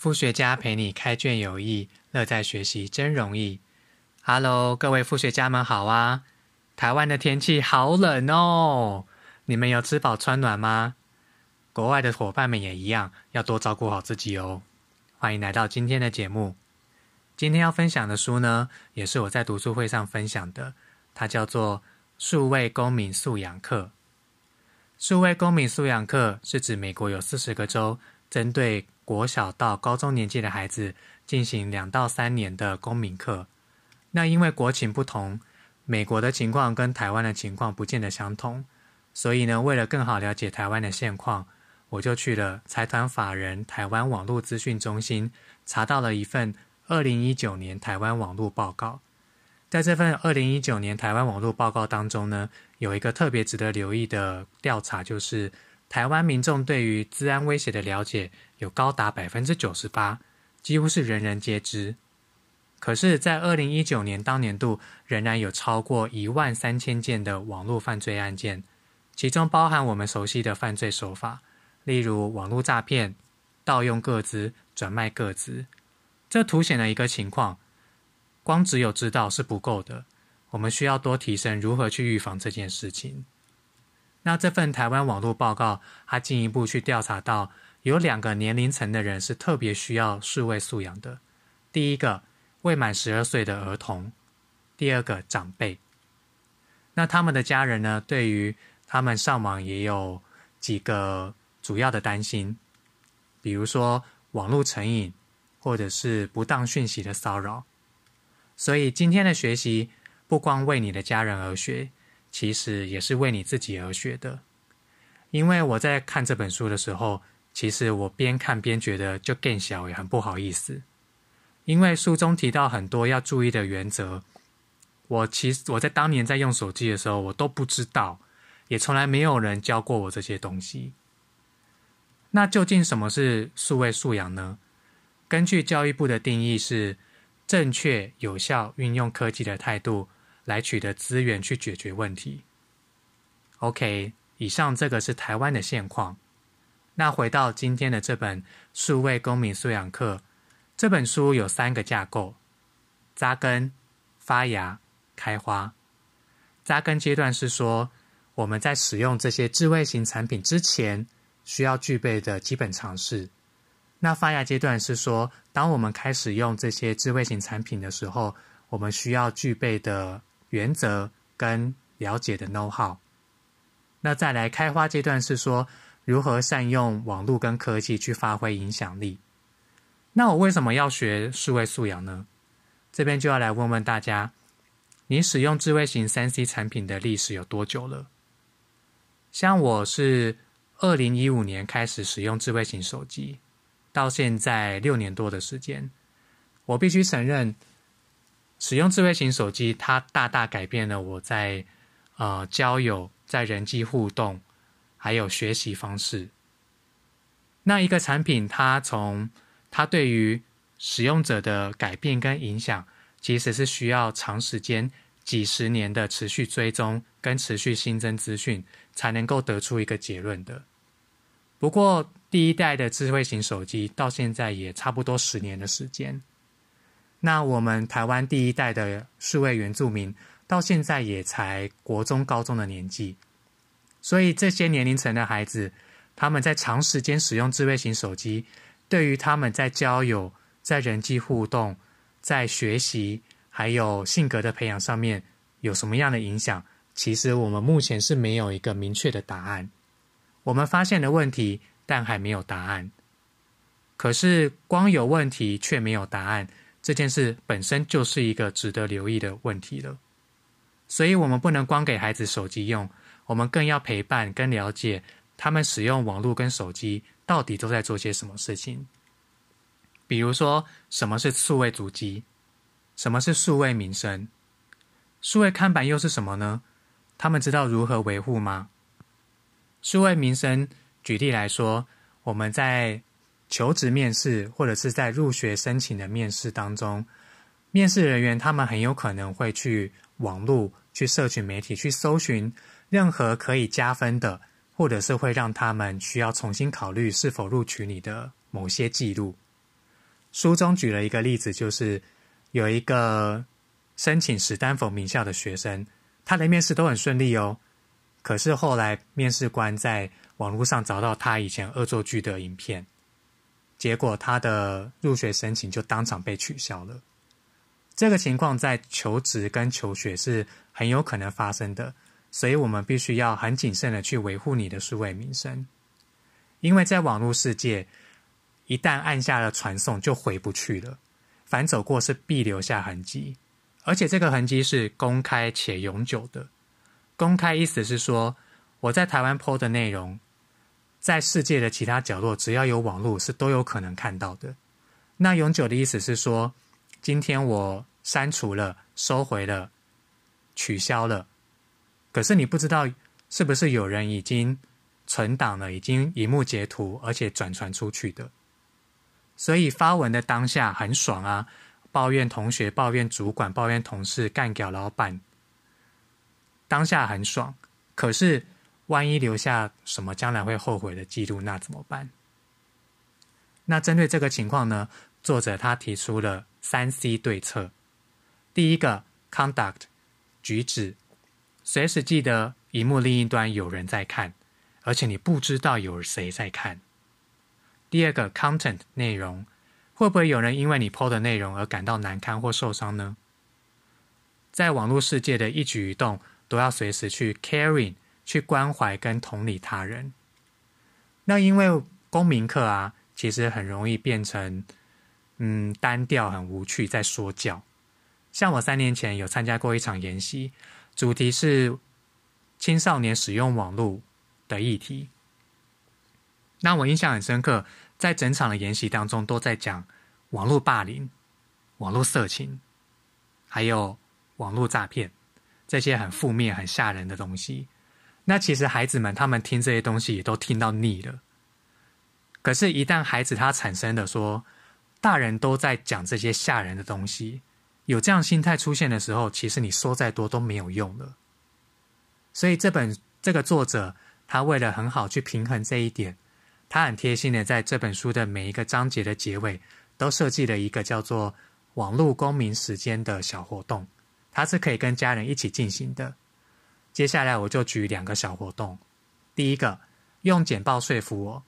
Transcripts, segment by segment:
副学家陪你开卷有益，乐在学习真容易。Hello，各位副学家们好啊！台湾的天气好冷哦，你们有吃饱穿暖吗？国外的伙伴们也一样，要多照顾好自己哦。欢迎来到今天的节目。今天要分享的书呢，也是我在读书会上分享的，它叫做《数位公民素养课》。数位公民素养课是指美国有四十个州，针对国小到高中年纪的孩子进行两到三年的公民课。那因为国情不同，美国的情况跟台湾的情况不见得相同，所以呢，为了更好了解台湾的现况，我就去了财团法人台湾网络资讯中心，查到了一份二零一九年台湾网络报告。在这份二零一九年台湾网络报告当中呢，有一个特别值得留意的调查，就是台湾民众对于治安威胁的了解。有高达百分之九十八，几乎是人人皆知。可是，在二零一九年当年度，仍然有超过一万三千件的网络犯罪案件，其中包含我们熟悉的犯罪手法，例如网络诈骗、盗用个资、转卖个资。这凸显了一个情况：光只有知道是不够的，我们需要多提升如何去预防这件事情。那这份台湾网络报告，它进一步去调查到。有两个年龄层的人是特别需要数位素养的。第一个，未满十二岁的儿童；第二个，长辈。那他们的家人呢？对于他们上网也有几个主要的担心，比如说网络成瘾，或者是不当讯息的骚扰。所以今天的学习不光为你的家人而学，其实也是为你自己而学的。因为我在看这本书的时候。其实我边看边觉得就更小也很不好意思，因为书中提到很多要注意的原则，我其实我在当年在用手机的时候我都不知道，也从来没有人教过我这些东西。那究竟什么是数位素养呢？根据教育部的定义是正确有效运用科技的态度来取得资源去解决问题。OK，以上这个是台湾的现况。那回到今天的这本《数位公民素养课》，这本书有三个架构：扎根、发芽、开花。扎根阶段是说我们在使用这些智慧型产品之前需要具备的基本常识。那发芽阶段是说，当我们开始用这些智慧型产品的时候，我们需要具备的原则跟了解的 know how。那再来开花阶段是说。如何善用网络跟科技去发挥影响力？那我为什么要学数位素养呢？这边就要来问问大家：你使用智慧型三 C 产品的历史有多久了？像我是二零一五年开始使用智慧型手机，到现在六年多的时间。我必须承认，使用智慧型手机，它大大改变了我在呃交友、在人际互动。还有学习方式。那一个产品，它从它对于使用者的改变跟影响，其实是需要长时间、几十年的持续追踪跟持续新增资讯，才能够得出一个结论的。不过，第一代的智慧型手机到现在也差不多十年的时间。那我们台湾第一代的数位原住民，到现在也才国中、高中的年纪。所以这些年龄层的孩子，他们在长时间使用智慧型手机，对于他们在交友、在人际互动、在学习，还有性格的培养上面，有什么样的影响？其实我们目前是没有一个明确的答案。我们发现了问题，但还没有答案。可是光有问题却没有答案，这件事本身就是一个值得留意的问题了。所以，我们不能光给孩子手机用。我们更要陪伴跟了解他们使用网络跟手机到底都在做些什么事情。比如说，什么是数位足迹？什么是数位民生？数位看板又是什么呢？他们知道如何维护吗？数位民生，举例来说，我们在求职面试或者是在入学申请的面试当中，面试人员他们很有可能会去网络、去社群媒体去搜寻。任何可以加分的，或者是会让他们需要重新考虑是否录取你的某些记录，书中举了一个例子，就是有一个申请史丹佛名校的学生，他的面试都很顺利哦。可是后来面试官在网络上找到他以前恶作剧的影片，结果他的入学申请就当场被取消了。这个情况在求职跟求学是很有可能发生的，所以我们必须要很谨慎的去维护你的数位名声，因为在网络世界，一旦按下了传送就回不去了，反走过是必留下痕迹，而且这个痕迹是公开且永久的。公开意思是说，我在台湾 PO 的内容，在世界的其他角落，只要有网络是都有可能看到的。那永久的意思是说，今天我删除了、收回了、取消了，可是你不知道是不是有人已经存档了，已经荧幕截图，而且转传出去的。所以发文的当下很爽啊，抱怨同学、抱怨主管、抱怨同事、干掉老板。当下很爽，可是万一留下什么将来会后悔的记录，那怎么办？那针对这个情况呢？作者他提出了三 C 对策。第一个，conduct 举止，随时记得荧幕另一端有人在看，而且你不知道有谁在看。第二个，content 内容，会不会有人因为你 PO 的内容而感到难堪或受伤呢？在网络世界的一举一动。都要随时去 caring，去关怀跟同理他人。那因为公民课啊，其实很容易变成嗯单调、很无趣，在说教。像我三年前有参加过一场研习，主题是青少年使用网络的议题。那我印象很深刻，在整场的研习当中，都在讲网络霸凌、网络色情，还有网络诈骗。这些很负面、很吓人的东西，那其实孩子们他们听这些东西也都听到腻了。可是，一旦孩子他产生的说，大人都在讲这些吓人的东西，有这样心态出现的时候，其实你说再多都没有用了。所以，这本这个作者他为了很好去平衡这一点，他很贴心的在这本书的每一个章节的结尾，都设计了一个叫做“网络公民时间”的小活动。它是可以跟家人一起进行的。接下来我就举两个小活动。第一个，用简报说服我。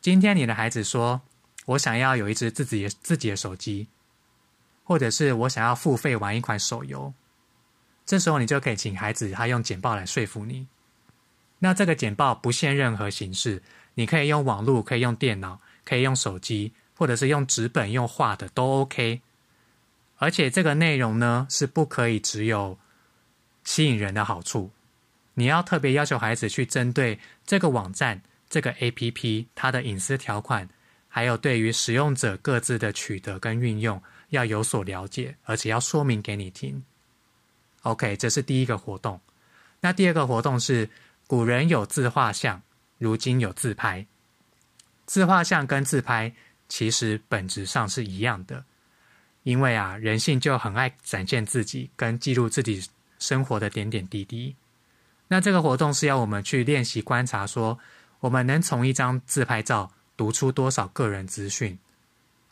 今天你的孩子说：“我想要有一只自己自己的手机，或者是我想要付费玩一款手游。”这时候你就可以请孩子他用简报来说服你。那这个简报不限任何形式，你可以用网络，可以用电脑，可以用手机，或者是用纸本用画的都 OK。而且这个内容呢，是不可以只有吸引人的好处，你要特别要求孩子去针对这个网站、这个 APP 它的隐私条款，还有对于使用者各自的取得跟运用要有所了解，而且要说明给你听。OK，这是第一个活动。那第二个活动是古人有自画像，如今有自拍。自画像跟自拍其实本质上是一样的。因为啊，人性就很爱展现自己跟记录自己生活的点点滴滴。那这个活动是要我们去练习观察，说我们能从一张自拍照读出多少个人资讯，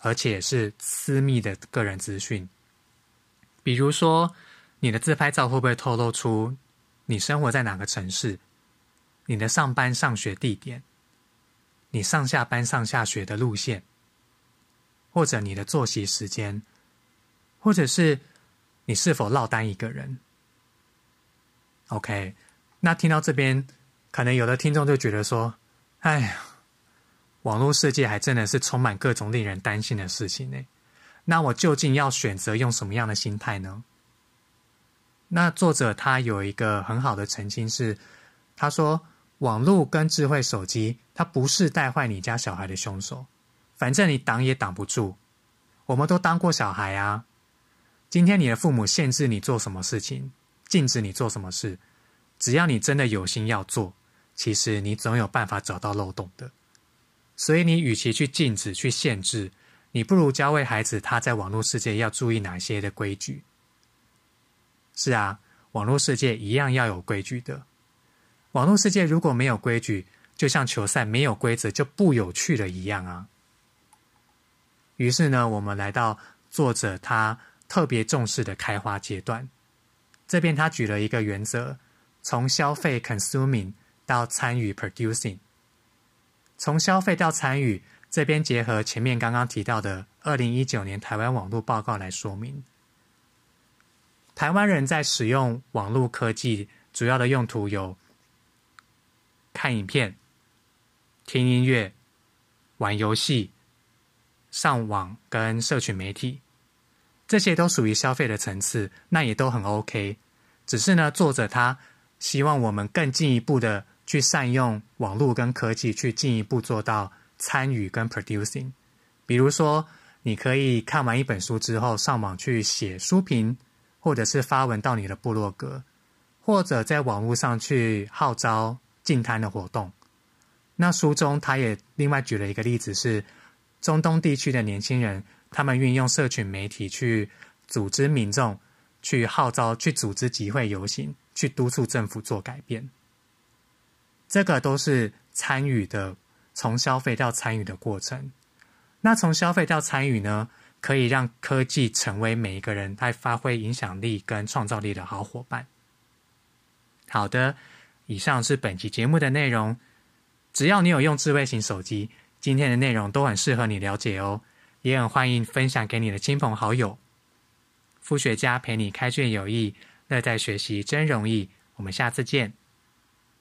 而且是私密的个人资讯。比如说，你的自拍照会不会透露出你生活在哪个城市，你的上班上学地点，你上下班上下学的路线，或者你的作息时间？或者是你是否落单一个人？OK，那听到这边，可能有的听众就觉得说：“哎呀，网络世界还真的是充满各种令人担心的事情呢。”那我究竟要选择用什么样的心态呢？那作者他有一个很好的澄清是，他说：“网络跟智慧手机，它不是带坏你家小孩的凶手，反正你挡也挡不住。我们都当过小孩啊。”今天你的父母限制你做什么事情，禁止你做什么事，只要你真的有心要做，其实你总有办法找到漏洞的。所以你与其去禁止、去限制，你不如教会孩子他在网络世界要注意哪些的规矩。是啊，网络世界一样要有规矩的。网络世界如果没有规矩，就像球赛没有规则就不有趣了一样啊。于是呢，我们来到作者他特别重视的开花阶段。这边他举了一个原则：从消费 （consuming） 到参与 （producing）。从消费到参与，这边结合前面刚刚提到的二零一九年台湾网络报告来说明，台湾人在使用网络科技主要的用途有看影片、听音乐、玩游戏、上网跟社群媒体，这些都属于消费的层次，那也都很 OK。只是呢，作者他希望我们更进一步的。去善用网络跟科技，去进一步做到参与跟 producing。比如说，你可以看完一本书之后，上网去写书评，或者是发文到你的部落格，或者在网络上去号召进摊的活动。那书中他也另外举了一个例子，是中东地区的年轻人，他们运用社群媒体去组织民众，去号召、去组织集会游行，去督促政府做改变。这个都是参与的，从消费到参与的过程。那从消费到参与呢，可以让科技成为每一个人在发挥影响力跟创造力的好伙伴。好的，以上是本期节目的内容。只要你有用智慧型手机，今天的内容都很适合你了解哦，也很欢迎分享给你的亲朋好友。副学家陪你开卷有益，乐在学习真容易。我们下次见。